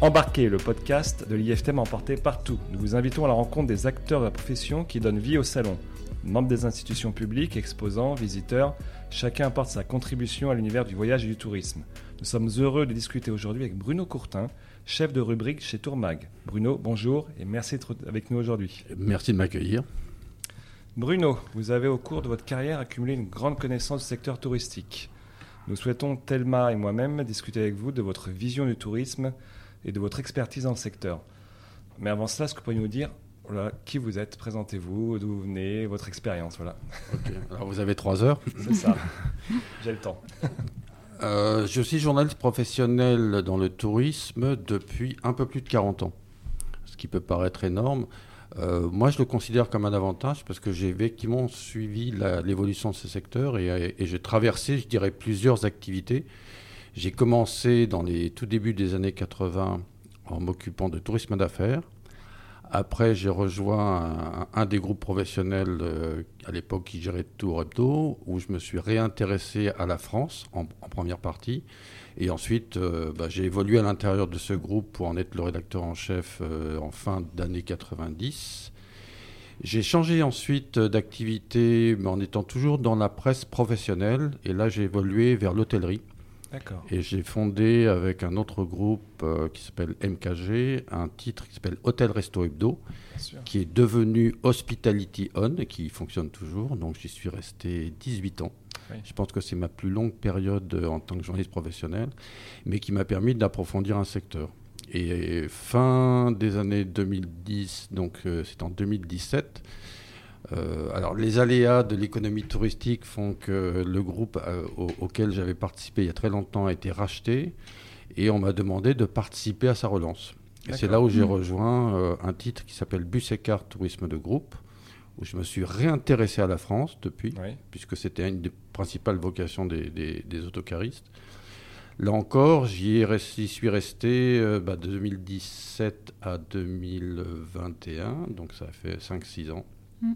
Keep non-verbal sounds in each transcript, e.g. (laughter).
Embarquez le podcast de l'IFTM emporté partout. Nous vous invitons à la rencontre des acteurs de la profession qui donnent vie au salon. Membres des institutions publiques, exposants, visiteurs, chacun apporte sa contribution à l'univers du voyage et du tourisme. Nous sommes heureux de discuter aujourd'hui avec Bruno Courtin, chef de rubrique chez Tourmag. Bruno, bonjour et merci d'être avec nous aujourd'hui. Merci de m'accueillir. Bruno, vous avez au cours de votre carrière accumulé une grande connaissance du secteur touristique. Nous souhaitons, Thelma et moi-même, discuter avec vous de votre vision du tourisme et de votre expertise dans le secteur. Mais avant cela, est-ce que vous pourriez nous dire voilà, qui vous êtes? Présentez-vous, d'où vous venez, votre expérience. Voilà. Alors vous avez trois heures. (laughs) C'est ça. J'ai le temps. Euh, je suis journaliste professionnel dans le tourisme depuis un peu plus de 40 ans, ce qui peut paraître énorme. Euh, moi, je le considère comme un avantage parce que j'ai effectivement suivi l'évolution de ce secteur et, et j'ai traversé, je dirais, plusieurs activités. J'ai commencé dans les tout débuts des années 80 en m'occupant de tourisme d'affaires. Après, j'ai rejoint un, des groupes professionnels euh, à l'époque qui gérait Tour Hebdo, où je me suis réintéressé à la France en, première partie. Et ensuite, euh, bah, j'ai évolué à l'intérieur de ce groupe pour en être le rédacteur en chef euh, en fin d'année 90. J'ai changé ensuite d'activité, mais en étant toujours dans la presse professionnelle. Et là, j'ai évolué vers l'hôtellerie. Et j'ai fondé avec un autre groupe euh, qui s'appelle MKG un titre qui s'appelle Hôtel Resto Hebdo, qui est devenu Hospitality On et qui fonctionne toujours. Donc j'y suis resté 18 ans. Je pense que c'est ma plus longue période en tant que journaliste professionnel, mais qui m'a permis d'approfondir un secteur. Et fin des années 2010, donc euh, c'est en 2017, euh, alors, les aléas de l'économie touristique font que le groupe euh, auquel j'avais participé il y a très longtemps a été racheté et on m'a demandé de participer à sa relance. Et c'est là où j'ai mmh. rejoint euh, un titre qui s'appelle Bus Tourisme de groupe, où je me suis réintéressé à la France depuis, puisque c'était une des principales vocations des, autocaristes. Là encore, j'y suis resté bah, de 2017 à 2021, donc ça fait 5-6 ans. Mmh.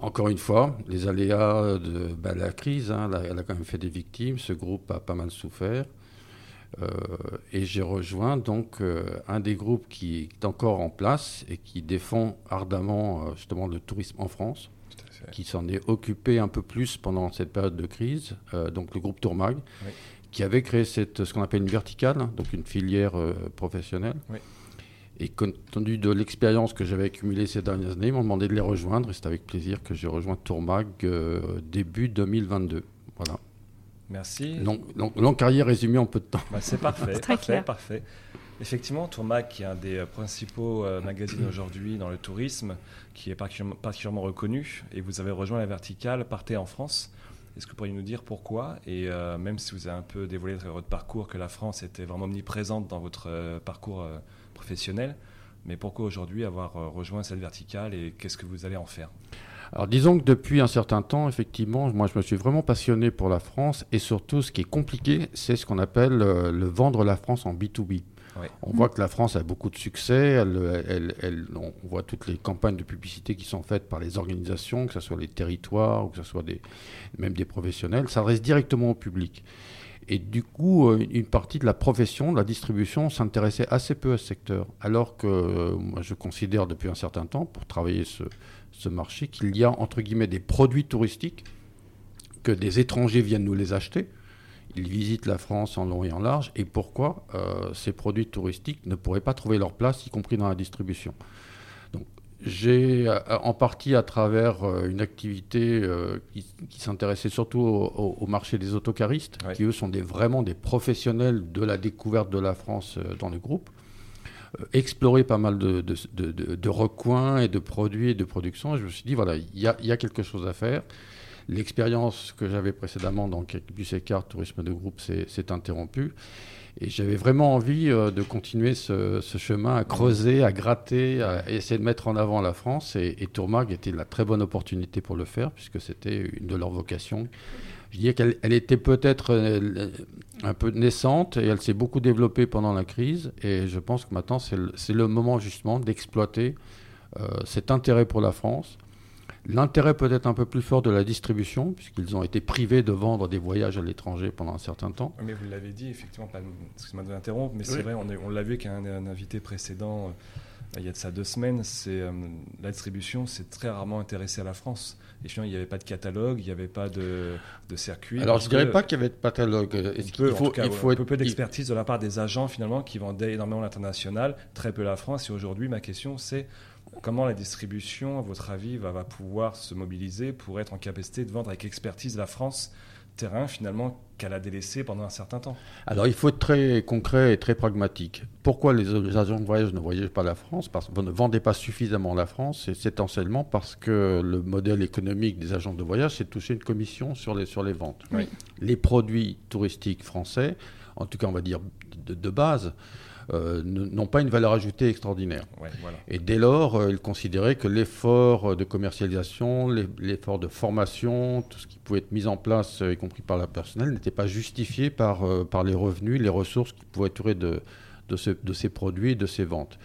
Encore une fois, les aléas de bah, la crise, hein, elle a quand même fait des victimes. Ce groupe a pas mal souffert. Euh, et j'ai rejoint donc euh, un des groupes qui est encore en place et qui défend ardemment euh, justement le tourisme en France, qui s'en est occupé un peu plus pendant cette période de crise, donc le groupe Tourmag, qui avait créé cette, ce qu'on appelle une verticale, hein, donc une filière professionnelle. Oui et compte tenu de l'expérience que j'avais accumulée ces dernières années, ils m'ont demandé de les rejoindre et c'est avec plaisir que j'ai rejoint Tourmag euh, début 2022. Voilà. Merci. Longue, carrière résumée en peu de temps. Bah, c'est parfait. (laughs) parfait, parfait. Effectivement, Tourmag, qui est un des euh, principaux euh, magazines (coughs) aujourd'hui dans le tourisme, qui est particulièrement, reconnu, et vous avez rejoint la verticale, partez en France. Est-ce que vous pourriez nous dire pourquoi Et même si vous avez un peu dévoilé votre parcours que la France était vraiment omniprésente dans votre parcours professionnel. Mais pourquoi aujourd'hui avoir euh, rejoint cette verticale et qu'est-ce que vous allez en faire? Alors disons que depuis un certain temps, effectivement, moi je me suis vraiment passionné pour la France et surtout ce qui est compliqué, c'est ce qu'on appelle euh, le vendre la France en B2B. On voit que la France a beaucoup de succès, on voit toutes les campagnes de publicité qui sont faites par les organisations, que ce soit les territoires ou que ce soit même des professionnels, ça reste directement au public. Et du coup, euh, une partie de la profession, de la distribution, s'intéressait assez peu à ce secteur. Alors que euh, moi, je considère depuis un certain temps, pour travailler ce, marché, qu'il y a entre guillemets des produits touristiques, que des étrangers viennent nous les acheter. Ils visitent la France en long et en large. Et pourquoi euh, ces produits touristiques ne pourraient pas trouver leur place, y compris dans la distribution? J'ai, euh, en partie à travers euh, une activité euh, qui, s'intéressait surtout au, marché des autocaristes, qui eux sont des, vraiment des professionnels de la découverte de la France dans le groupe, exploré pas mal de, de, recoins et de produits et de production. Et je me suis dit, voilà, il y a, quelque chose à faire. L'expérience que j'avais précédemment dans Bus Écart, tourisme de groupe, s'est interrompue. Et j'avais vraiment envie euh, de continuer ce, chemin, à creuser, à gratter, à essayer de mettre en avant la France. Et, Tourmag était la très bonne opportunité pour le faire, puisque c'était une de leurs vocations. Je dirais qu'elle elle était peut-être euh, un peu naissante et elle s'est beaucoup développée pendant la crise. Et je pense que maintenant, c'est le, le, moment justement d'exploiter euh, cet intérêt pour la France L'intérêt peut être un peu plus fort de la distribution, puisqu'ils ont été privés de vendre des voyages à l'étranger pendant un certain temps. Mais vous l'avez dit, effectivement, excusez-moi de l'interrompre, mais c'est vrai, on, l'a vu avec un, invité précédent, euh, il y a de ça deux semaines, c'est euh, la distribution s'est très rarement intéressée à la France. Et finalement, il n'y avait pas de catalogue, il n'y avait pas de, circuit. Alors, je ne dirais pas qu'il y avait de catalogue. Il, peu, faut, il faut être... peu d'expertise de la part des agents, finalement, qui vendaient énormément l'international, très peu la France. Et aujourd'hui, ma question, c'est comment la distribution, à votre avis, va, va pouvoir se mobiliser pour être en capacité de vendre avec expertise la France terrain finalement qu'elle a délaissé pendant un certain temps? Alors il faut être très concret et très pragmatique. Pourquoi les, agents de voyage ne voyagent pas la France? Parce que ne vendez pas suffisamment la France. C'est essentiellement parce que le modèle économique des agents de voyage, c'est de toucher une commission sur les, sur les ventes. Les produits touristiques français, en tout cas on va dire de base, euh, n'ont pas une valeur ajoutée extraordinaire. Et dès lors, euh, ils considéraient que l'effort de commercialisation, l'effort de formation, tout ce qui pouvait être mis en place, euh, y compris par la personnel, n'était pas justifié par, par les revenus, les ressources qui pouvaient être de, de, de ces produits et de ces ventes.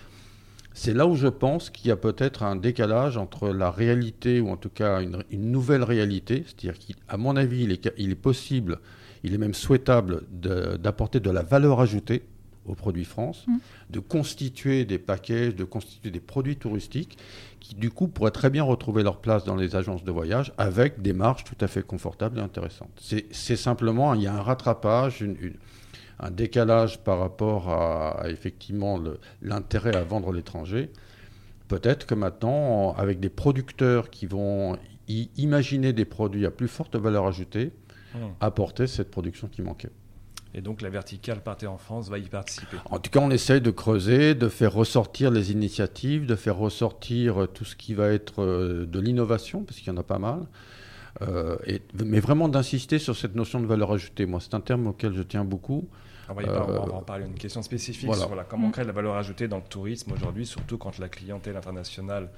C'est là où je pense qu'il y a peut-être un décalage entre la réalité, ou en tout cas une, nouvelle réalité, c'est-à-dire qu'à mon avis, il est, il est, possible, il est même souhaitable d'apporter de, de la valeur ajoutée aux produits France, mm. de constituer des paquets, de constituer des produits touristiques qui, du coup, pourraient très bien retrouver leur place dans les agences de voyage avec des marges tout à fait confortables et intéressantes. C'est simplement, il y a un rattrapage, un décalage par rapport à, effectivement l'intérêt à vendre l'étranger. Peut-être que maintenant, avec des producteurs qui vont imaginer des produits à plus forte valeur ajoutée, mm. apporter cette production qui manquait. Et donc la verticale Partez en France va y participer. En tout cas, on essaye de creuser, de faire ressortir les initiatives, de faire ressortir tout ce qui va être euh, de l'innovation, parce qu'il y en a pas mal. Euh, et, mais vraiment d'insister sur cette notion de valeur ajoutée. Moi, c'est un terme auquel je tiens beaucoup. On va, en parler. Une question spécifique sur comment créer de la valeur ajoutée dans le tourisme aujourd'hui, surtout quand la clientèle internationale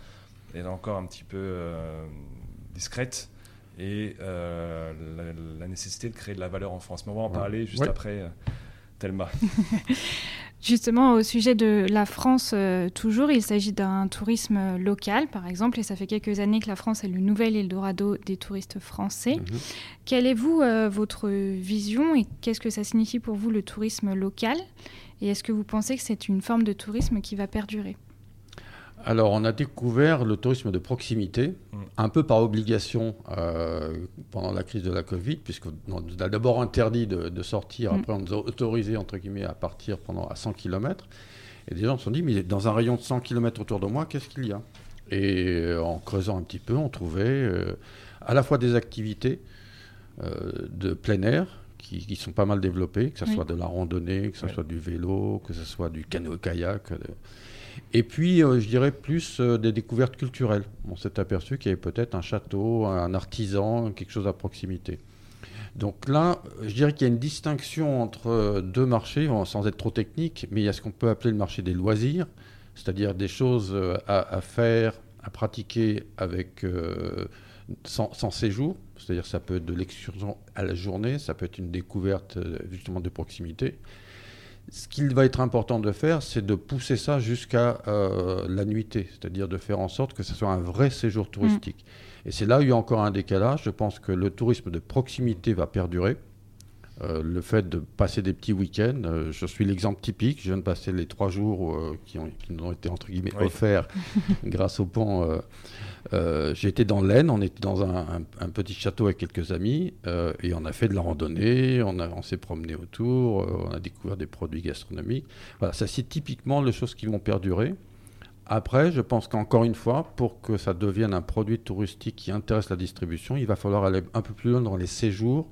est encore un petit peu euh, discrète et euh, la, nécessité de créer de la valeur en France. Mais on va en parler juste après. Euh, Thelma. (laughs) Justement, au sujet de la France, euh, toujours, il s'agit d'un tourisme local, par exemple, et ça fait quelques années que la France est le nouvel Eldorado des touristes français. Mhm. Quelle est, vous, votre vision et qu'est-ce que ça signifie pour vous le tourisme local? Et est-ce que vous pensez que c'est une forme de tourisme qui va perdurer? Alors, on a découvert le tourisme de proximité, mm. un peu par obligation euh, pendant la crise de la Covid, puisqu'on nous a d'abord interdit de, sortir, mm. après on nous a autorisé, entre guillemets, à partir pendant à 100 km. Et des gens se sont dit, mais dans un rayon de 100 km autour de moi, qu'est-ce qu'il y a? Et euh, en creusant un petit peu, on trouvait euh, à la fois des activités de plein air, qui, sont pas mal développées, que ce soit de la randonnée, que ce soit du vélo, que ce soit du canoë-kayak. Et puis, euh, je dirais plus euh, des découvertes culturelles. On s'est aperçu qu'il y avait peut-être un château, un artisan, quelque chose à proximité. Donc là, je dirais qu'il y a une distinction entre euh, deux marchés, sans être trop technique, mais il y a ce qu'on peut appeler le marché des loisirs, c'est-à-dire des choses à, faire, à pratiquer avec, sans, sans, séjour, c'est-à-dire ça peut être de l'excursion à la journée, ça peut être une découverte justement de proximité. Ce qu'il va être important de faire, c'est de pousser ça jusqu'à euh, la nuitée, c'est-à-dire de faire en sorte que ce soit un vrai séjour touristique. Mm. Et c'est là où il y a encore un décalage. Je pense que le tourisme de proximité va perdurer. Euh, le fait de passer des petits week-ends, euh, je suis l'exemple typique. Je viens de passer les trois jours qui, ont, qui, nous ont été entre guillemets offerts (laughs) grâce au pont euh, J'étais dans l'Aisne, on était dans un, petit château avec quelques amis euh, et on a fait de la randonnée, on, on s'est promené autour, euh, on a découvert des produits gastronomiques. Voilà, ça c'est typiquement les choses qui vont perdurer. Après, je pense qu'encore une fois, pour que ça devienne un produit touristique qui intéresse la distribution, il va falloir aller un peu plus loin dans les séjours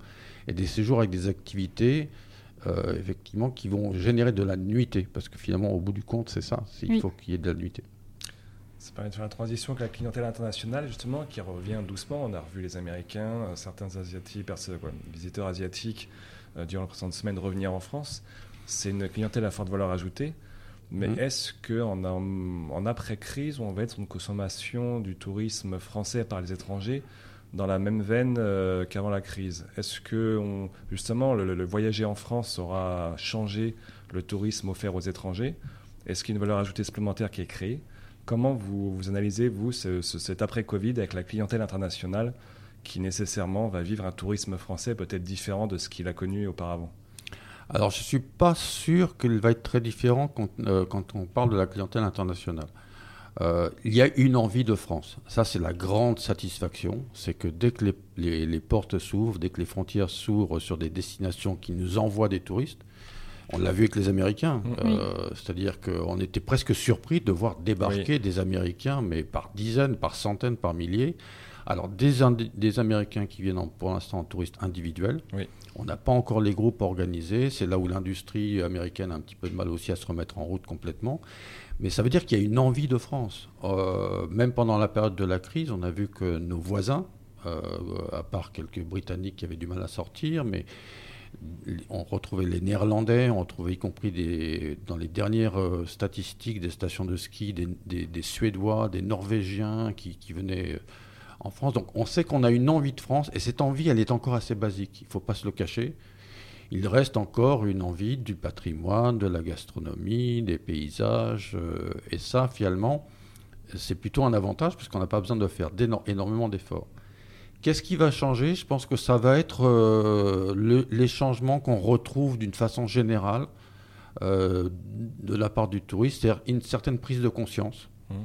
et des séjours avec des activités effectivement qui vont générer de la nuitée parce que finalement au bout du compte c'est ça, il faut qu'il y ait de la nuitée. Ça permet de faire la transition avec la clientèle internationale, justement, qui revient doucement. On a revu les Américains, euh, certains Asiatiques, visiteurs asiatiques, euh, durant la précédente semaine, revenir en France. C'est une clientèle à forte valeur ajoutée. Mais mmh. est-ce qu'en en, après-crise, on va être sur une consommation du tourisme français par les étrangers dans la même veine euh, qu'avant la crise. Est-ce que, justement, le, voyager en France aura changé le tourisme offert aux étrangers? Est-ce qu'il y a une valeur ajoutée supplémentaire qui est créée? Comment vous, analysez, vous, cet après-Covid avec la clientèle internationale qui nécessairement va vivre un tourisme français peut-être différent de ce qu'il a connu auparavant? Alors, je ne suis pas sûr qu'il va être très différent quand, euh, quand, on parle de la clientèle internationale. Euh, il y a une envie de France. Ça, c'est la grande satisfaction. C'est que dès que les, les, portes s'ouvrent, dès que les frontières s'ouvrent sur des destinations qui nous envoient des touristes, on l'a vu avec les Américains. Euh, c'est-à-dire qu'on était presque surpris de voir débarquer des Américains, mais par dizaines, par centaines, par milliers. Alors, des, des Américains qui viennent pour l'instant en touristes individuels. On n'a pas encore les groupes organisés. C'est là où l'industrie américaine a un petit peu de mal aussi à se remettre en route complètement. Mais ça veut dire qu'il y a une envie de France. Euh, même pendant la période de la crise, on a vu que nos voisins, euh, à part quelques Britanniques qui avaient du mal à sortir, mais on retrouvait les Néerlandais, on retrouvait y compris dans les dernières euh, statistiques des stations de ski, des, Suédois, des Norvégiens qui, qui, venaient en France. Donc on sait qu'on a une envie de France, et cette envie, elle est encore assez basique, il ne faut pas se le cacher il reste encore une envie du patrimoine, de la gastronomie, des paysages. Euh, et ça, finalement, c'est plutôt un avantage parce qu'on n'a pas besoin de faire énormément d'efforts. Qu'est-ce qui va changer? Je pense que ça va être euh, les changements qu'on retrouve d'une façon générale euh, de la part du touriste, c'est-à-dire une certaine prise de conscience. Mmh.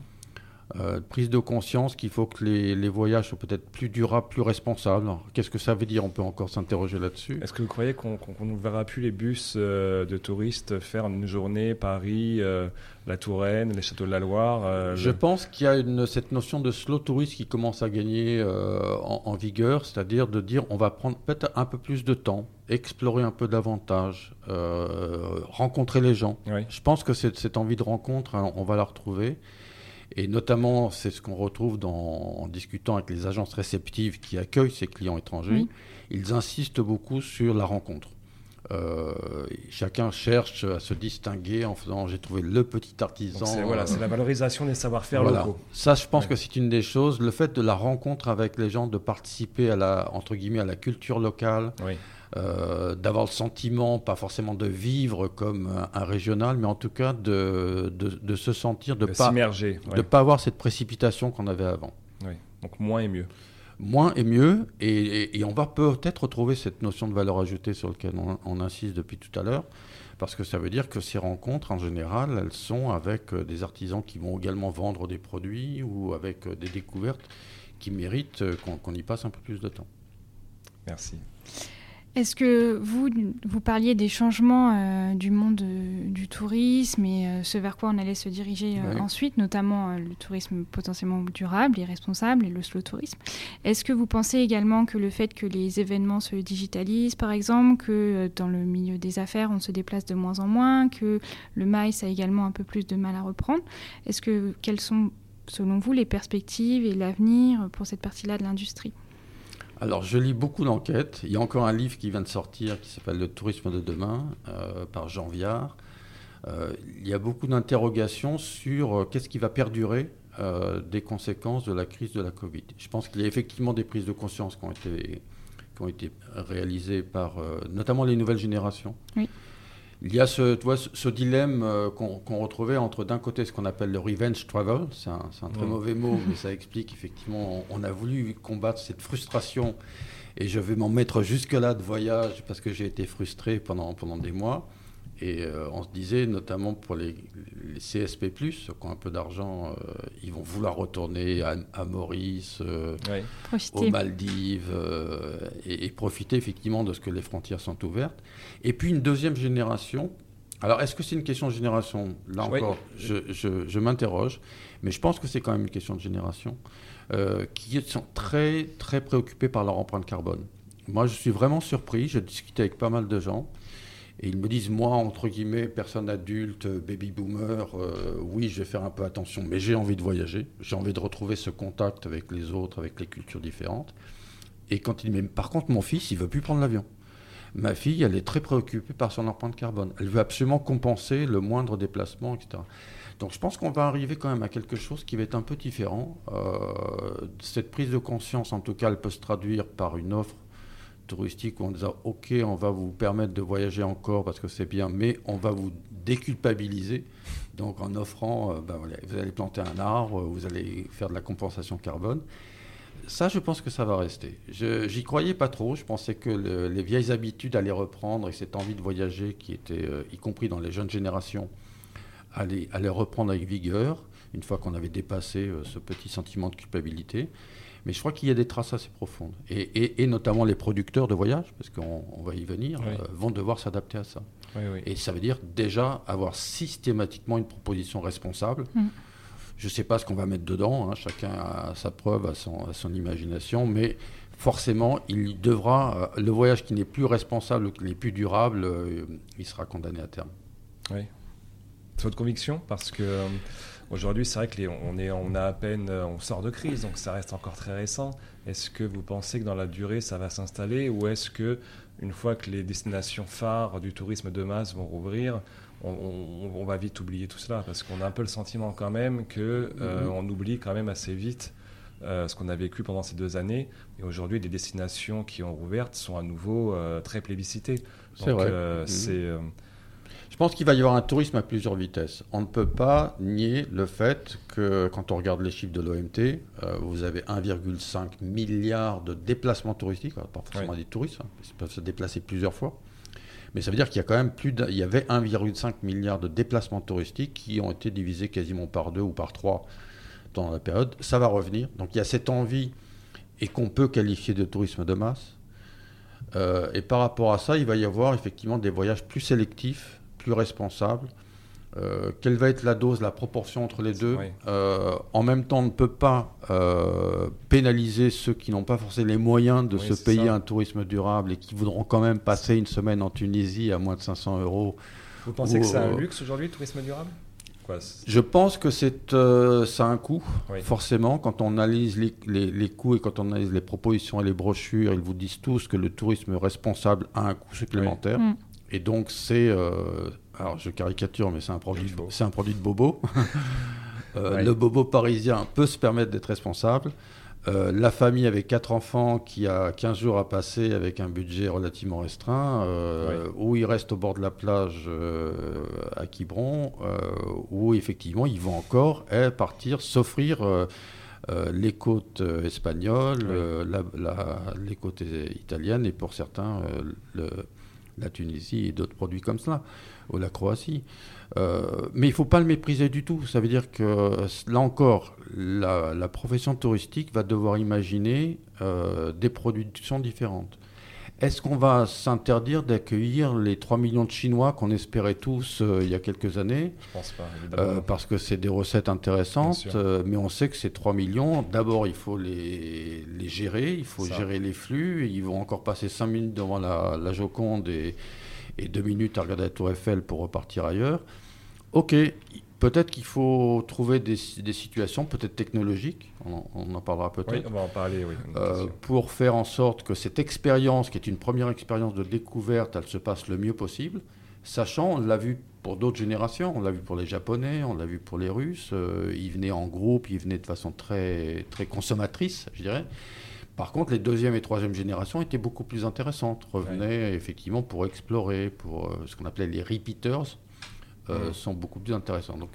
Euh, prise de conscience qu'il faut que les, voyages soient peut-être plus durables, plus responsables. Qu'est-ce que ça veut dire? On peut encore s'interroger là-dessus. Est-ce que vous croyez qu'on ne verra plus les bus euh, de touristes faire une journée Paris, euh, la Touraine, les châteaux de la Loire Je pense qu'il y a une, cette notion de slow tourisme qui commence à gagner en, vigueur, c'est-à-dire de dire on va prendre peut-être un peu plus de temps, explorer un peu davantage, rencontrer les gens. Je pense que cette, cette envie de rencontre, hein, on va la retrouver. Et notamment, c'est ce qu'on retrouve en discutant avec les agences réceptives qui accueillent ces clients étrangers. Ils insistent beaucoup sur la rencontre. Euh, chacun cherche à se distinguer en faisant j'ai trouvé le petit artisan. C'est voilà, c'est la valorisation des savoir-faire locaux. Ça, je pense que c'est une des choses. Le fait de la rencontre avec les gens, de participer à la entre guillemets à la culture locale. Oui. Euh, d'avoir le sentiment, pas forcément de vivre comme un, régional, mais en tout cas de, de, se sentir, de ne pas, de pas avoir cette précipitation qu'on avait avant. Oui. Donc moins et mieux. Moins et mieux, et, et, on va peut-être retrouver cette notion de valeur ajoutée sur laquelle on, insiste depuis tout à l'heure, parce que ça veut dire que ces rencontres, en général, elles sont avec euh, des artisans qui vont également vendre des produits ou avec euh, des découvertes qui méritent qu'on y passe un peu plus de temps. Merci. Est-ce que vous, vous parliez des changements euh, du monde euh, du tourisme et euh, ce vers quoi on allait se diriger ensuite, notamment le tourisme potentiellement durable et responsable et le slow tourisme? Est-ce que vous pensez également que le fait que les événements se digitalisent, par exemple, que dans le milieu des affaires, on se déplace de moins en moins, que le maïs a également un peu plus de mal à reprendre, est-ce que quelles sont, selon vous, les perspectives et l'avenir pour cette partie-là de l'industrie? Alors, je lis beaucoup d'enquêtes. Il y a encore un livre qui vient de sortir qui s'appelle Le tourisme de demain euh, par Jean Viard. Euh, il y a beaucoup d'interrogations sur euh, qu'est-ce qui va perdurer des conséquences de la crise de la Covid. Je pense qu'il y a effectivement des prises de conscience qui ont été, qui ont été réalisées par notamment les nouvelles générations. Il y a ce, ce dilemme euh, qu'on retrouvait entre d'un côté ce qu'on appelle le revenge travel, c'est un, très mauvais mot, mais ça explique effectivement, on, a voulu combattre cette frustration, et je vais m'en mettre jusque-là de voyage parce que j'ai été frustré pendant, pendant des mois. Et euh, on se disait, notamment pour les, CSP, qui ont un peu d'argent, euh, ils vont vouloir retourner à, Maurice, aux Maldives, et, et, profiter effectivement de ce que les frontières sont ouvertes. Et puis une deuxième génération. Alors, est-ce que c'est une question de génération? Là encore, je, m'interroge, mais je pense que c'est quand même une question de génération, euh, qui sont très, très préoccupés par leur empreinte carbone. Moi, je suis vraiment surpris. Je discute avec pas mal de gens. Et ils me disent, moi, entre guillemets, personne adulte, baby boomer, euh, oui, je vais faire un peu attention, mais j'ai envie de voyager. J'ai envie de retrouver ce contact avec les autres, avec les cultures différentes. Et quand il met, par contre, mon fils, il veut plus prendre l'avion. Ma fille, elle est très préoccupée par son empreinte carbone. Elle veut absolument compenser le moindre déplacement, etc. Donc je pense qu'on va arriver quand même à quelque chose qui va être un peu différent. Euh, cette prise de conscience, en tout cas, elle peut se traduire par une offre touristique où on dit ok, on va vous permettre de voyager encore parce que c'est bien, mais on va vous déculpabiliser Donc en offrant, ben vous allez planter un arbre, vous allez faire de la compensation carbone. Ça, je pense que ça va rester. J'y croyais pas trop. Je pensais que les vieilles habitudes allaient reprendre et cette envie de voyager, qui était, y compris dans les jeunes générations, allait, allait reprendre avec vigueur une fois qu'on avait dépassé ce petit sentiment de culpabilité. Mais je crois qu'il y a des traces assez profondes. Et, notamment les producteurs de voyage, parce qu'on va y venir, euh, vont devoir s'adapter à ça. Et ça veut dire déjà avoir systématiquement une proposition responsable. Mm. Je ne sais pas ce qu'on va mettre dedans, hein. chacun a sa preuve, à son, son, imagination, mais forcément, il devra, euh, le voyage qui n'est plus responsable, qui n'est plus durable, euh, il sera condamné à terme. Oui. C'est votre conviction? Parce que Aujourd'hui, c'est vrai qu'on est, on a à peine, euh, on sort de crise, donc ça reste encore très récent. Est-ce que vous pensez que dans la durée, ça va s'installer, ou est-ce que une fois que les destinations phares du tourisme de masse vont rouvrir, on, va vite oublier tout cela? Parce qu'on a un peu le sentiment quand même que euh, mm-hmm. on oublie quand même assez vite euh, ce qu'on a vécu pendant ces deux années. Et aujourd'hui, des destinations qui ont rouvert sont à nouveau très plébiscitées. C'est vrai. Mm-hmm. Pense qu'il va y avoir un tourisme à plusieurs vitesses. On ne peut pas nier le fait que quand on regarde les chiffres de l'OMT, euh, vous avez 1,5 milliard de déplacements touristiques, pas forcément des touristes, hein, ils peuvent se déplacer plusieurs fois. Mais ça veut dire qu'il y a quand même plus il y avait 1,5 milliard de déplacements touristiques qui ont été divisés quasiment par deux ou par trois dans la période. Ça va revenir. Donc il y a cette envie et qu'on peut qualifier de tourisme de masse. Euh, et par rapport à ça, il va y avoir effectivement des voyages plus sélectifs responsable. Euh, quelle va être la dose, la proportion entre les deux euh, En même temps, on ne peut pas euh, pénaliser ceux qui n'ont pas forcément les moyens de se payer un tourisme durable et qui voudront quand même passer une semaine en Tunisie à moins de 500 euros. Vous pensez que c'est un luxe aujourd'hui, le tourisme durable? Je pense que c'est ça a un coût, forcément. Quand on analyse les, les, coûts et quand on analyse les propositions et les brochures, ils vous disent tous que le tourisme responsable a un coût supplémentaire. Mm. Et donc, c'est. Euh, alors, je caricature, mais c'est un, produit, c'est un produit de bobo. (laughs) Euh, le bobo parisien peut se permettre d'être responsable. Euh, la famille avec quatre enfants qui a 15 jours à passer avec un budget relativement restreint, où ils restent au bord de la plage à Quiberon, où effectivement ils vont encore eh, partir s'offrir les côtes espagnoles, les côtes italiennes et pour certains le, la Tunisie et d'autres produits comme cela, ou la Croatie. Euh, mais il ne faut pas le mépriser du tout. Ça veut dire que là encore, la, profession touristique va devoir imaginer euh, des productions différentes. Est-ce qu'on va s'interdire d'accueillir les 3 millions de Chinois qu'on espérait tous euh, il y a quelques années? Je pense pas, euh, parce que c'est des recettes intéressantes, euh, mais on sait que ces 3 millions, d'abord il faut les, les, gérer, il faut gérer les flux, ils vont encore passer 5 minutes devant la, la Joconde et, et 2 minutes à regarder la Tour Eiffel pour repartir ailleurs. Ok, Peut-être qu'il faut trouver des, situations, peut-être technologiques, on, en parlera peut-être. Oui, on va en parler, oui. Euh, pour faire en sorte que cette expérience, qui est une première expérience de découverte, elle se passe le mieux possible, sachant, on l'a vu pour d'autres générations, on l'a vu pour les Japonais, on l'a vu pour les Russes, euh, ils venaient en groupe, ils venaient de façon très, très consommatrice, je dirais. Par contre, les deuxième et troisième générations étaient beaucoup plus intéressantes, revenaient effectivement pour explorer, pour euh, ce qu'on appelait les repeaters, euh, sont beaucoup plus intéressants. Donc,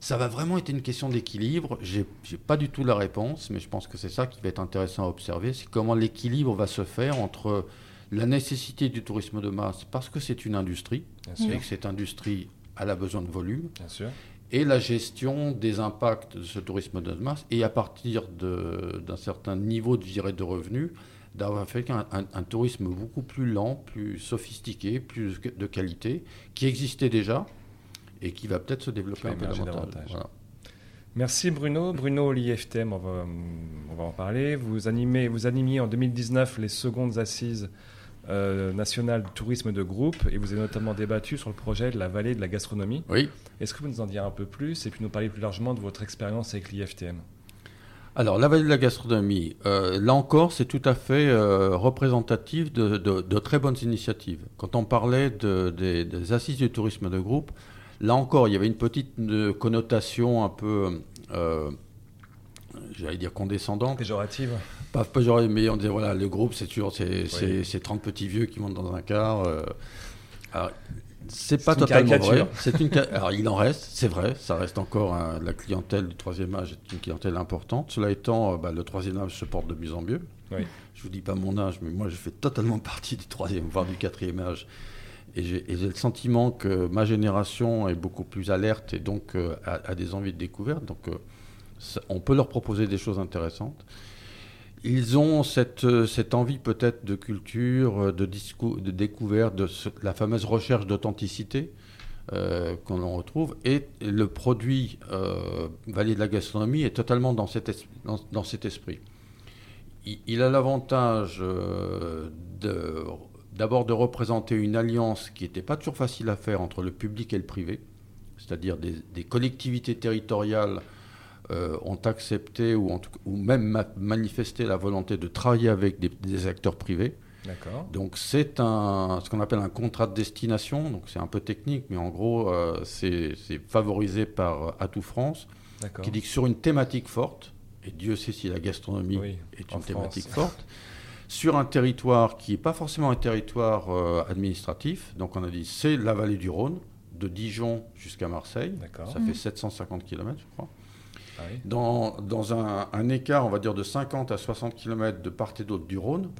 ça va vraiment être une question d'équilibre. J'ai, n'ai pas du tout la réponse, mais je pense que c'est ça qui va être intéressant à observer, c'est comment l'équilibre va se faire entre la nécessité du tourisme de masse, parce que c'est une industrie, et que cette industrie a besoin de volume, et la gestion des impacts de ce tourisme de masse, et à partir d'un certain niveau de, de revenus, d'avoir fait un, un, tourisme beaucoup plus lent, plus sophistiqué, plus de qualité, qui existait déjà, et qui va peut-être se développer un peu davantage. Merci Bruno. Bruno, l'IFTM, on va, on va en parler. Vous, animez, vous animiez en 2019 les secondes assises euh, nationales du tourisme de groupe et vous avez notamment débattu sur le projet de la vallée de la gastronomie. Oui. Est-ce que vous nous en direz un peu plus et puis nous parler plus largement de votre expérience avec l'IFTM? Alors, la vallée de la gastronomie, euh, là encore, c'est tout à fait euh, représentatif de, de, très bonnes initiatives. Quand on parlait de, des, des, assises du tourisme de groupe, Là encore, il y avait une petite euh, connotation un peu, euh, j'allais dire condescendante. Péjorative. Pas péjorative, mais on disait, voilà, le groupe, c'est toujours ces, 30 petits vieux qui montent dans un car. Euh. C'est pas totalement vrai. C'est une Alors il en reste, c'est vrai, ça reste encore la clientèle du troisième âge est une clientèle importante. Cela étant, euh, bah, le troisième âge se porte de mieux en mieux. Oui. Je vous dis pas mon âge, mais moi je fais totalement (laughs) partie du troisième, voire du quatrième âge. Et j'ai le sentiment que ma génération est beaucoup plus alerte et donc euh, a, des envies de découverte. Donc euh, on peut leur proposer des choses intéressantes. Ils ont cette, euh, cette envie peut-être de culture, de, de découverte, de la fameuse recherche d'authenticité qu'on retrouve. Et le produit Vallée de la gastronomie est totalement dans cet, dans, cet esprit. Il, a l'avantage d'abord de, représenter une alliance qui n'était pas toujours facile à faire entre le public et le privé, c'est-à-dire des, des collectivités territoriales euh, ont accepté ou, ou même manifesté la volonté de travailler avec des, acteurs privés. Donc c'est un, ce qu'on appelle un contrat de destination. Donc c'est un peu technique, mais en gros euh, c'est favorisé par Atout France, qui dit que sur une thématique forte, et Dieu sait si la gastronomie est une thématique forte, (laughs) sur un territoire qui n'est pas forcément un territoire euh, administratif. Donc on a dit c'est la vallée du Rhône, de Dijon jusqu'à Marseille. Ça fait 750 km, je crois. Ah dans, dans un, écart, on va dire, de 50 à 60 km de part et d'autre du Rhône.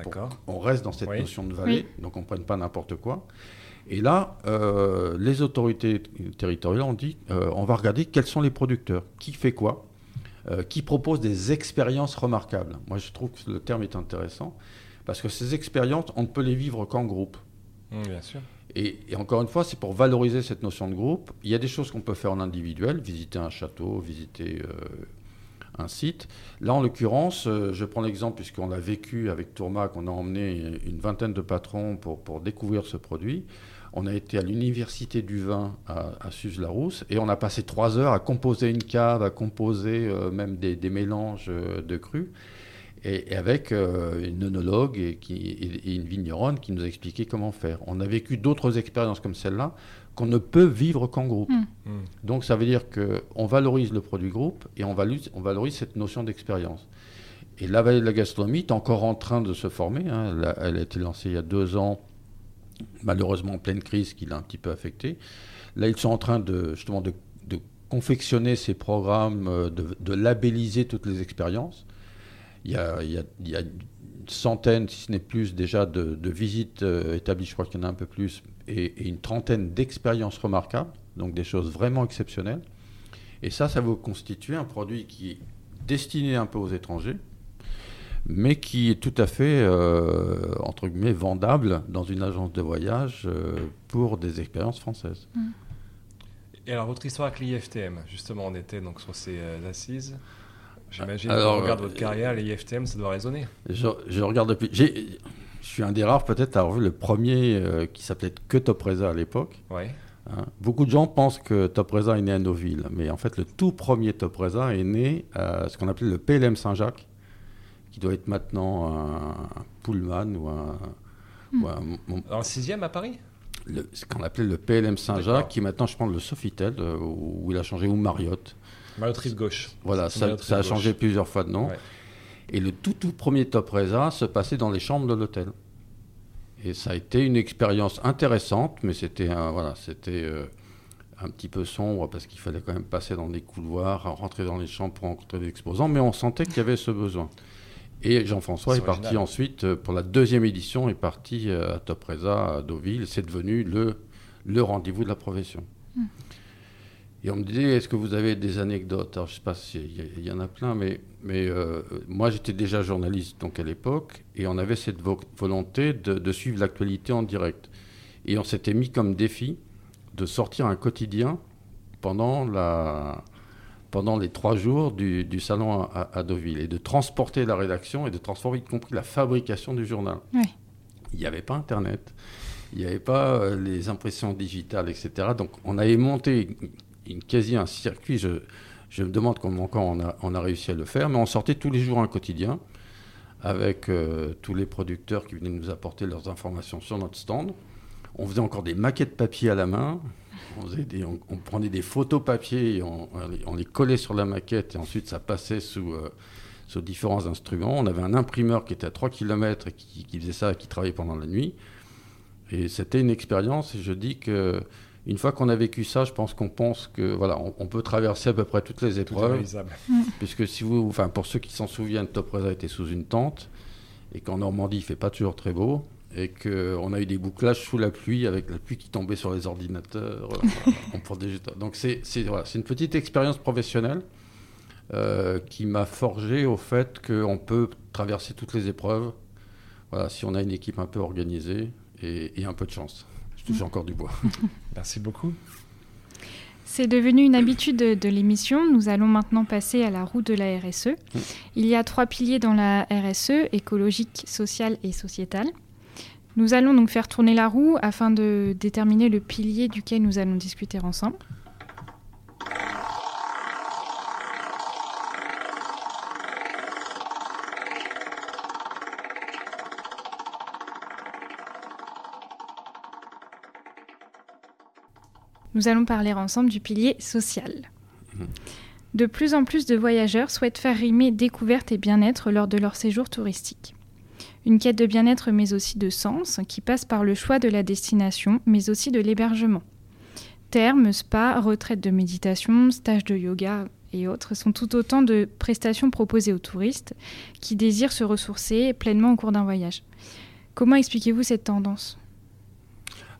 On reste dans cette notion de vallée, donc on ne prenne pas n'importe quoi. Et là, euh, les autorités territoriales ont dit euh, on va regarder quels sont les producteurs, qui fait quoi, euh, qui propose des expériences remarquables. Moi, je trouve que le terme est intéressant parce que ces expériences, on ne peut les vivre qu'en groupe. Mmh, bien sûr. Et, encore une fois, c'est pour valoriser cette notion de groupe. Il y a des choses qu'on peut faire en individuel, visiter un château, visiter euh, site. Là, en l'occurrence, euh, je prends l'exemple, puisqu'on l'a vécu avec Tourmac, on a emmené une vingtaine de patrons pour, découvrir ce produit. On a été à l'université du vin à, à Suse-la-Rousse et on a passé trois heures à composer une cave, à composer euh, même des, mélanges de crus et, avec euh, une œnologue et, une vigneronne qui nous a comment faire. On a vécu d'autres expériences comme celle-là qu'on ne peut vivre qu'en groupe. Hmm. Hmm. Donc ça veut dire qu'on valorise le produit groupe et on valorise, on valorise cette notion d'expérience. Et la vallée de la gastronomie est encore en train de se former. Hein. Elle, a, été lancée il y a deux ans, malheureusement en pleine crise qui l'a un petit peu affectée. Là, ils sont en train de, justement de, confectionner ces programmes, euh, de, de labelliser toutes les expériences. Il y a, il y a, une centaine, si ce n'est plus, déjà de, visites euh, établies, je crois qu'il y en a un peu plus, et, une trentaine d'expériences remarquables, donc des choses vraiment exceptionnelles. Et ça, ça va constituer un produit qui est destiné un peu aux étrangers, mais qui est tout à fait, euh, entre guillemets, vendable dans une agence de voyage euh, pour des expériences françaises. Mmh. Et alors, votre histoire avec l'IFTM, justement, on était donc sur ces assises. J'imagine quand on regarde votre euh, carrière, les IFTM, ça doit résonner. Je, regarde depuis. Je suis un des rares peut-être à avoir vu le premier euh, qui s'appelait que Topresa à l'époque. Ouais. Hein. Beaucoup de gens pensent que Topresa est né à Noville, mais en fait le tout premier Topresa est né à ce qu'on appelait le PLM Saint-Jacques, qui doit être maintenant un Pullman ou un. Hmm. Dans le 6e à Paris? Ce qu'on appelait le PLM Saint-Jacques, qui maintenant je pense le Sofitel, euh, où il a changé, ou Marriott. Mariotrice gauche. Voilà, ça, a changé plusieurs fois de nom. Et le tout, tout premier Top Reza se passait dans les chambres de l'hôtel. Et ça a été une expérience intéressante, mais c'était un, voilà, c'était euh, un petit peu sombre parce qu'il fallait quand même passer dans des couloirs, rentrer dans les chambres pour rencontrer des exposants, mais on sentait qu'il y avait ce besoin. Et Jean-François est, parti ensuite euh, pour la deuxième édition, est parti euh, à Top Reza à Deauville. C'est devenu le, le rendez-vous de la profession. Hmm. Et on me disait, est-ce que vous avez des anecdotes? Alors, je ne sais pas s'il y, en a plein, mais, mais euh, moi, j'étais déjà journaliste donc à l'époque, et on avait cette volonté de, suivre l'actualité en direct. Et on s'était mis comme défi de sortir un quotidien pendant, la, pendant les trois jours du, salon à, Deauville, et de transporter la rédaction, et de transformer y compris la fabrication du journal. Il n'y avait pas Internet. Il n'y avait pas euh, les impressions digitales, etc. Donc on avait monté une, quasi un circuit. Je, je me demande comment encore on a, on a, réussi à le faire, mais on sortait tous les jours un quotidien avec euh, tous les producteurs qui venaient nous apporter leurs informations sur notre stand. On faisait encore des maquettes papier à la main. On, prenait des photos papier et on, on, les collait sur la maquette et ensuite ça passait sous, euh, sous différents instruments. On avait un imprimeur qui était à 3 km et qui, qui faisait ça, qui travaillait pendant la nuit. Et c'était une expérience, et je dis que une fois qu'on a vécu ça, je pense qu'on pense que voilà, on, peut traverser à peu près toutes les épreuves. Mm. Puisque si vous, enfin pour ceux qui s'en souviennent, Top Reza était sous une tente et qu'en Normandie il fait pas toujours très beau et qu'on a eu des bouclages sous la pluie avec la pluie qui tombait sur les ordinateurs. (laughs) Donc c'est voilà, une petite expérience professionnelle euh, qui m'a forgé au fait qu'on peut traverser toutes les épreuves. Voilà, si on a une équipe un peu organisée et un peu de chance touche encore du bois. (laughs) Merci beaucoup. C'est devenu une habitude de, l'émission. Nous allons maintenant passer à la roue de la RSE. Il y a trois piliers dans la RSE, écologique, sociale et sociétale. Nous allons donc faire tourner la roue afin de déterminer le pilier duquel nous allons discuter ensemble. Nous allons parler ensemble du pilier social. De plus en plus de voyageurs souhaitent faire rimer découverte et bien-être lors de leur séjour touristique. Une quête de bien-être mais aussi de sens qui passe par le choix de la destination mais aussi de l'hébergement. Thermes, spa, retraite de méditation, stage de yoga et autres sont tout autant de prestations proposées aux touristes qui désirent se ressourcer pleinement au cours d'un voyage. Comment expliquez-vous cette tendance?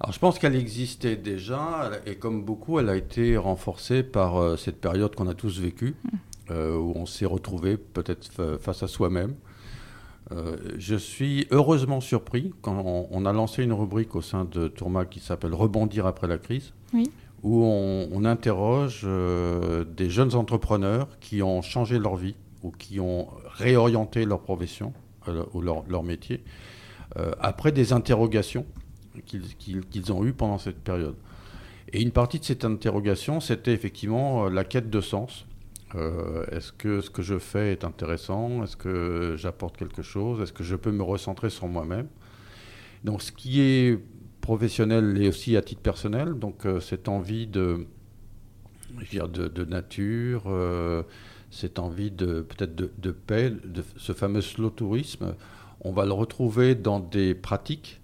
Alors je pense qu'elle existait déjà, et comme beaucoup, elle a été renforcée par euh, cette période qu'on a tous vécue, mm. euh, où on s'est retrouvé peut-être face à soi-même. Euh, je suis heureusement surpris quand on, a lancé une rubrique au sein de Tourma qui s'appelle Rebondir après la crise, où on, interroge des jeunes entrepreneurs qui ont changé leur vie ou qui ont réorienté leur profession ou leur, leur métier après des interrogations qu'ils ont eu pendant cette période. Et une partie de cette interrogation, c'était effectivement euh, la quête de sens. Euh, est-ce que ce que je fais est intéressant? Est-ce que j'apporte quelque chose? Est-ce que je peux me recentrer sur moi-même? Donc ce qui est professionnel et aussi à titre personnel, donc euh, cette envie de, dire, de, nature, cette envie de peut-être de, de, paix, de ce fameux slow tourisme, on va le retrouver dans des pratiques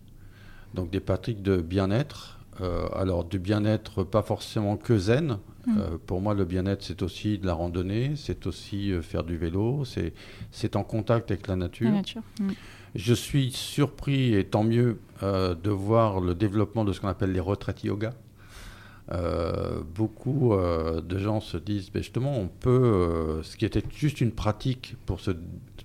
donc des pratiques de bien-être. Euh, alors du bien-être pas forcément que zen. Mm. Euh, pour moi, le bien-être, c'est aussi de la randonnée, c'est aussi euh, faire du vélo, c'est en contact avec la nature. Mm. Je suis surpris, et tant mieux, de voir le développement de ce qu'on appelle les retraites yoga. Beaucoup de gens se disent, ben justement, on peut, ce qui était juste une pratique pour se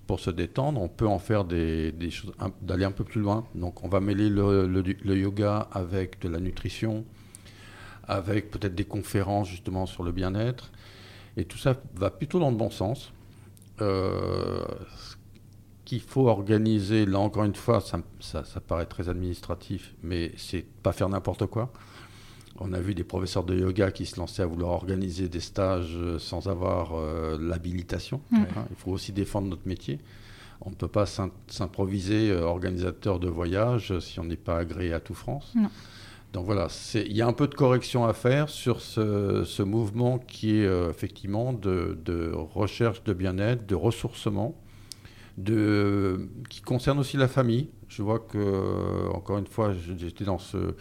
pour se détendre, on peut en faire des, choses, d'aller un peu plus loin. Donc on va mêler le, yoga avec de la nutrition, avec peut-être des conférences justement sur le bien-être. Et tout ça va plutôt dans le bon sens. Euh, qu'il faut organiser, là encore une fois, ça, ça paraît très administratif, mais c'est pas faire n'importe quoi. On a vu des professeurs de yoga qui se lançaient à vouloir organiser des stages euh, sans avoir euh, l'habilitation. Hein, il faut aussi défendre notre métier. On ne peut pas s'improviser euh, organisateur de voyage si on n'est pas agréé à tout France. Donc voilà, il y a un peu de correction à faire sur ce, mouvement qui est effectivement de, recherche de bien-être, de ressourcement, de, qui concerne aussi la famille. Je vois que, encore une fois, j'étais dans ce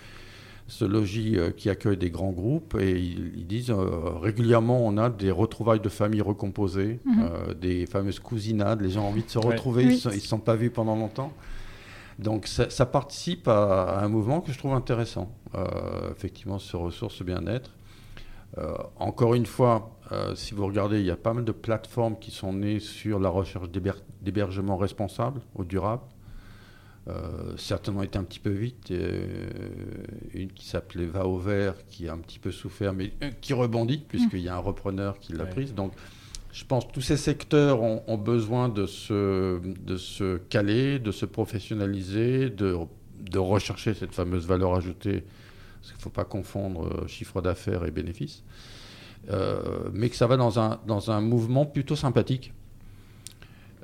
ce logis euh, qui accueille des grands groupes et ils, disent euh, régulièrement on a des retrouvailles de familles recomposées, mhm. euh, des fameuses cousinades, les gens ont envie de se retrouver, ils ne se sont pas vus pendant longtemps. Donc ça, participe à, un mouvement que je trouve intéressant, effectivement, ce ressources bien-être. encore une fois, si vous regardez, il y a pas mal de plateformes qui sont nées sur la recherche d'hébergement responsable ou durable. Euh, certainement été un petit peu vite. Euh, une qui s'appelait Va au vert, qui a un petit peu souffert, mais euh, qui rebondit, puisqu'il y a un repreneur qui l'a prise. Donc, je pense que tous ces secteurs ont, besoin de se, de se caler, de se professionnaliser, de, de rechercher cette fameuse valeur ajoutée, parce qu'il ne faut pas confondre chiffre d'affaires et bénéfices, mais que ça va dans un, dans un mouvement plutôt sympathique,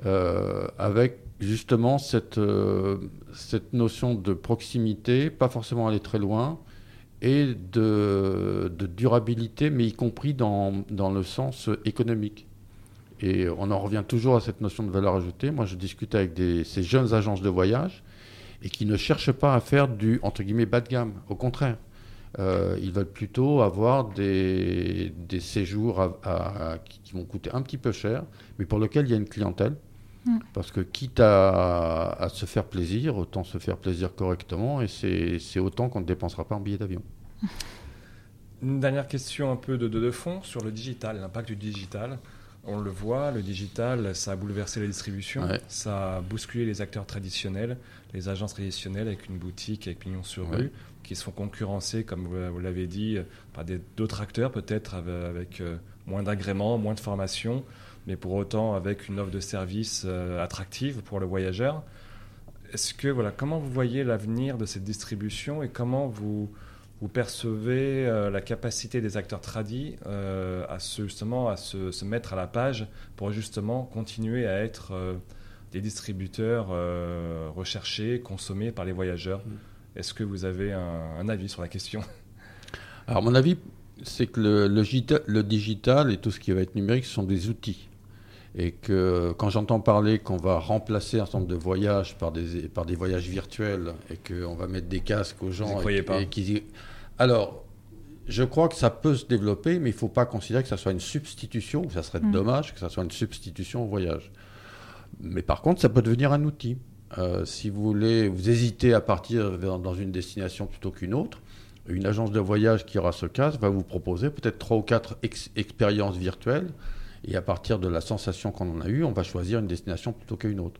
avec justement cette, euh, cette notion de proximité, pas forcément aller très loin, et de, durabilité, mais y compris dans, le sens économique. Et on en revient toujours à cette notion de valeur ajoutée. Moi, je discutais avec ces jeunes agences de voyage et qui ne cherchent pas à faire du entre guillemets bas de gamme. Au contraire, euh, ils veulent plutôt avoir des, séjours qui vont coûter un petit peu cher, mais pour lesquels il y a une clientèle. Mm. Parce que quitte à, à, se faire plaisir, autant se faire plaisir correctement, et c'est autant qu'on ne dépensera pas en billets d'avion. Une dernière question un peu de, de, de fond sur le digital, l'impact du digital. On le voit, le digital, ça a bouleversé la distribution, ça a bousculé les acteurs traditionnels, les agences traditionnelles avec une boutique, avec pignon sur rue, qui sont concurrencés, comme vous l'avez dit, par d'autres acteurs peut-être avec, euh, moins d'agréments, moins de formation, mais pour autant avec une offre de service euh, attractive pour le voyageur. Est-ce que voilà, comment vous voyez l'avenir de cette distribution et comment vous vous percevez euh, la capacité des acteurs tradis euh, à se, justement à se, mettre à la page pour justement continuer à être euh, des distributeurs recherchés, consommés par les voyageurs? Mm. Est-ce que vous avez un, avis sur la question? Alors mon avis, c'est que le, le, digital et tout ce qui va être numérique sont des outils. Et que quand j'entends parler qu'on va remplacer un certain nombre de voyages par des, par des voyages virtuels et qu'on va mettre des casques aux gens. Vous et, pas Alors, je crois que ça peut se développer, mais il ne faut pas considérer que ça soit une substitution, ça serait mm. dommage que ça soit une substitution au voyage. Mais par contre, ça peut devenir un outil. Euh, si vous voulez, vous hésitez à partir dans une destination plutôt qu'une autre, une agence de voyage qui aura ce casque va vous proposer peut-être trois ou quatre expériences virtuelles et à partir de la sensation qu'on en a eue, on va choisir une destination plutôt qu'une autre.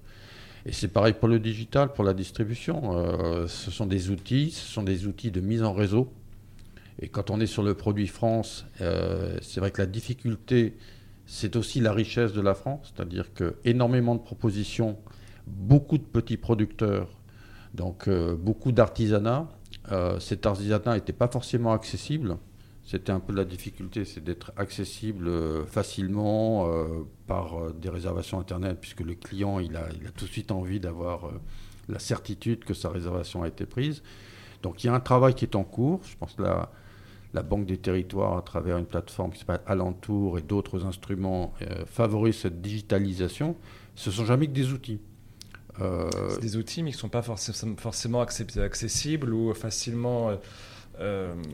Et c'est pareil pour le digital, pour la distribution. Euh, ce sont des outils, ce sont des outils de mise en réseau. Et quand on est sur le produit France, euh, c'est vrai que la difficulté, c'est aussi la richesse de la France, c'est-à-dire que énormément de propositions, beaucoup de petits producteurs, donc euh, beaucoup d'artisanat. cet artisanat n'était pas forcément accessible. C'était un peu la difficulté, c'est d'être accessible euh, facilement euh, par euh, des réservations Internet, puisque le client, il a, tout de suite envie d'avoir la certitude que sa réservation a été prise. Donc il y a un travail qui est en cours. Je pense que la, la Banque des territoires, à travers une plateforme qui s'appelle Alentour et d'autres instruments, favorise cette digitalisation. Ce ne sont jamais que des outils. C'est des outils, mais qui ne sont pas forcément accessibles ou facilement euh,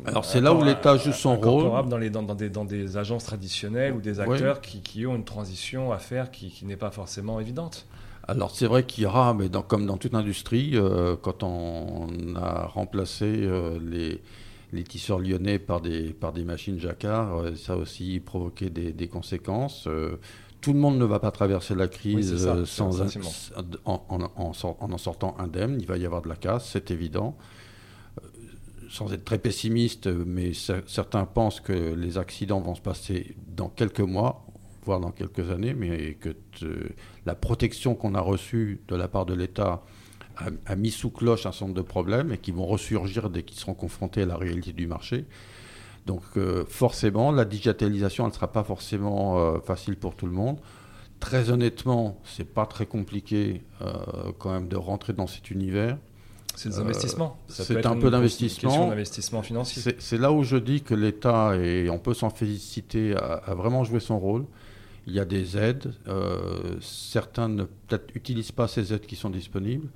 Alors c'est là où l'État joue son rôle. Dans, les, dans, des, dans des agences traditionnelles ou des acteurs qui, qui, ont une transition à faire qui, qui n'est pas forcément évidente. Alors c'est vrai qu'il y aura, mais dans, comme dans toute industrie, euh, quand on a remplacé euh, les, les, tisseurs lyonnais par des, par des machines jacquard, ça a aussi provoqué des, des conséquences. tout le monde ne va pas traverser la crise sans en, en, en, en, sortant indemne. Il va y avoir de la casse, c'est évident sans être très pessimiste, mais certains pensent que les accidents vont se passer dans quelques mois, voire dans quelques années, mais que la protection qu'on a reçue de la part de l'État a, mis sous cloche un certain nombre de problèmes et qui vont ressurgir dès qu'ils seront confrontés à la réalité du marché. Donc euh, forcément, la digitalisation, elle ne sera pas forcément euh, facile pour tout le monde. Très honnêtement, c'est pas très compliqué euh, quand même de rentrer dans cet univers. C'est des investissements. c'est un peu d'investissement. financier. C'est là où je dis que l'État, et on peut s'en féliciter, a, vraiment joué son rôle. Il y a des aides. Euh, certains ne peut-être utilisent pas ces aides qui sont disponibles,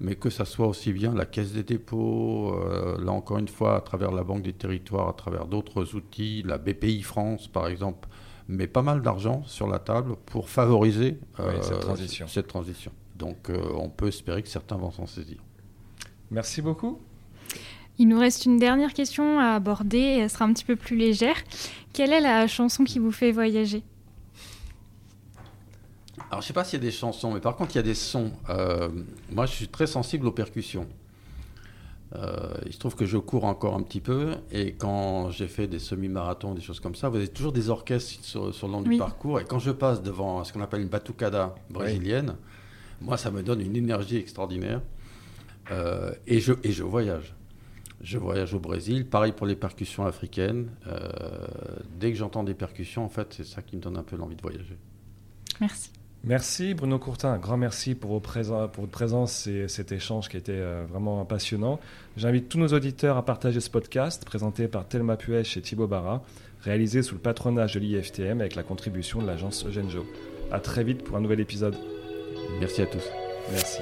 mais que ça soit aussi bien la Caisse des dépôts, euh, là encore une fois, à travers la Banque des territoires, à travers d'autres outils, la BPI France par exemple, met pas mal d'argent sur la table pour favoriser cette transition. Cette transition. Donc on peut espérer que certains vont s'en saisir. Merci beaucoup. Il nous reste une dernière question à aborder et elle sera un petit peu plus légère. Quelle est la chanson qui vous fait voyager? Alors, je ne sais pas s'il y a des chansons, mais par contre, il y a des sons. Euh, moi, je suis très sensible aux percussions. Euh, il se trouve que je cours encore un petit peu, et quand j'ai fait des semi-marathons, des choses comme ça, vous avez toujours des orchestres sur, le long du parcours, et quand je passe devant ce qu'on appelle une batucada brésilienne, moi, ça me donne une énergie extraordinaire. Euh, et, je, et je voyage. Je voyage au Brésil. Pareil pour les percussions africaines. Euh, dès que j'entends des percussions, en fait, c'est ça qui me donne un peu l'envie de voyager. Merci. Merci Bruno Courtin, un grand merci pour, vos pour votre présence et cet échange qui a été euh, vraiment passionnant. J'invite tous nos auditeurs à partager ce podcast présenté par Thelma Puech et Thibaut Barra, réalisé sous le patronage de l'IFTM avec la contribution de l'agence Eugène A très vite pour un nouvel épisode. Merci à tous. Merci.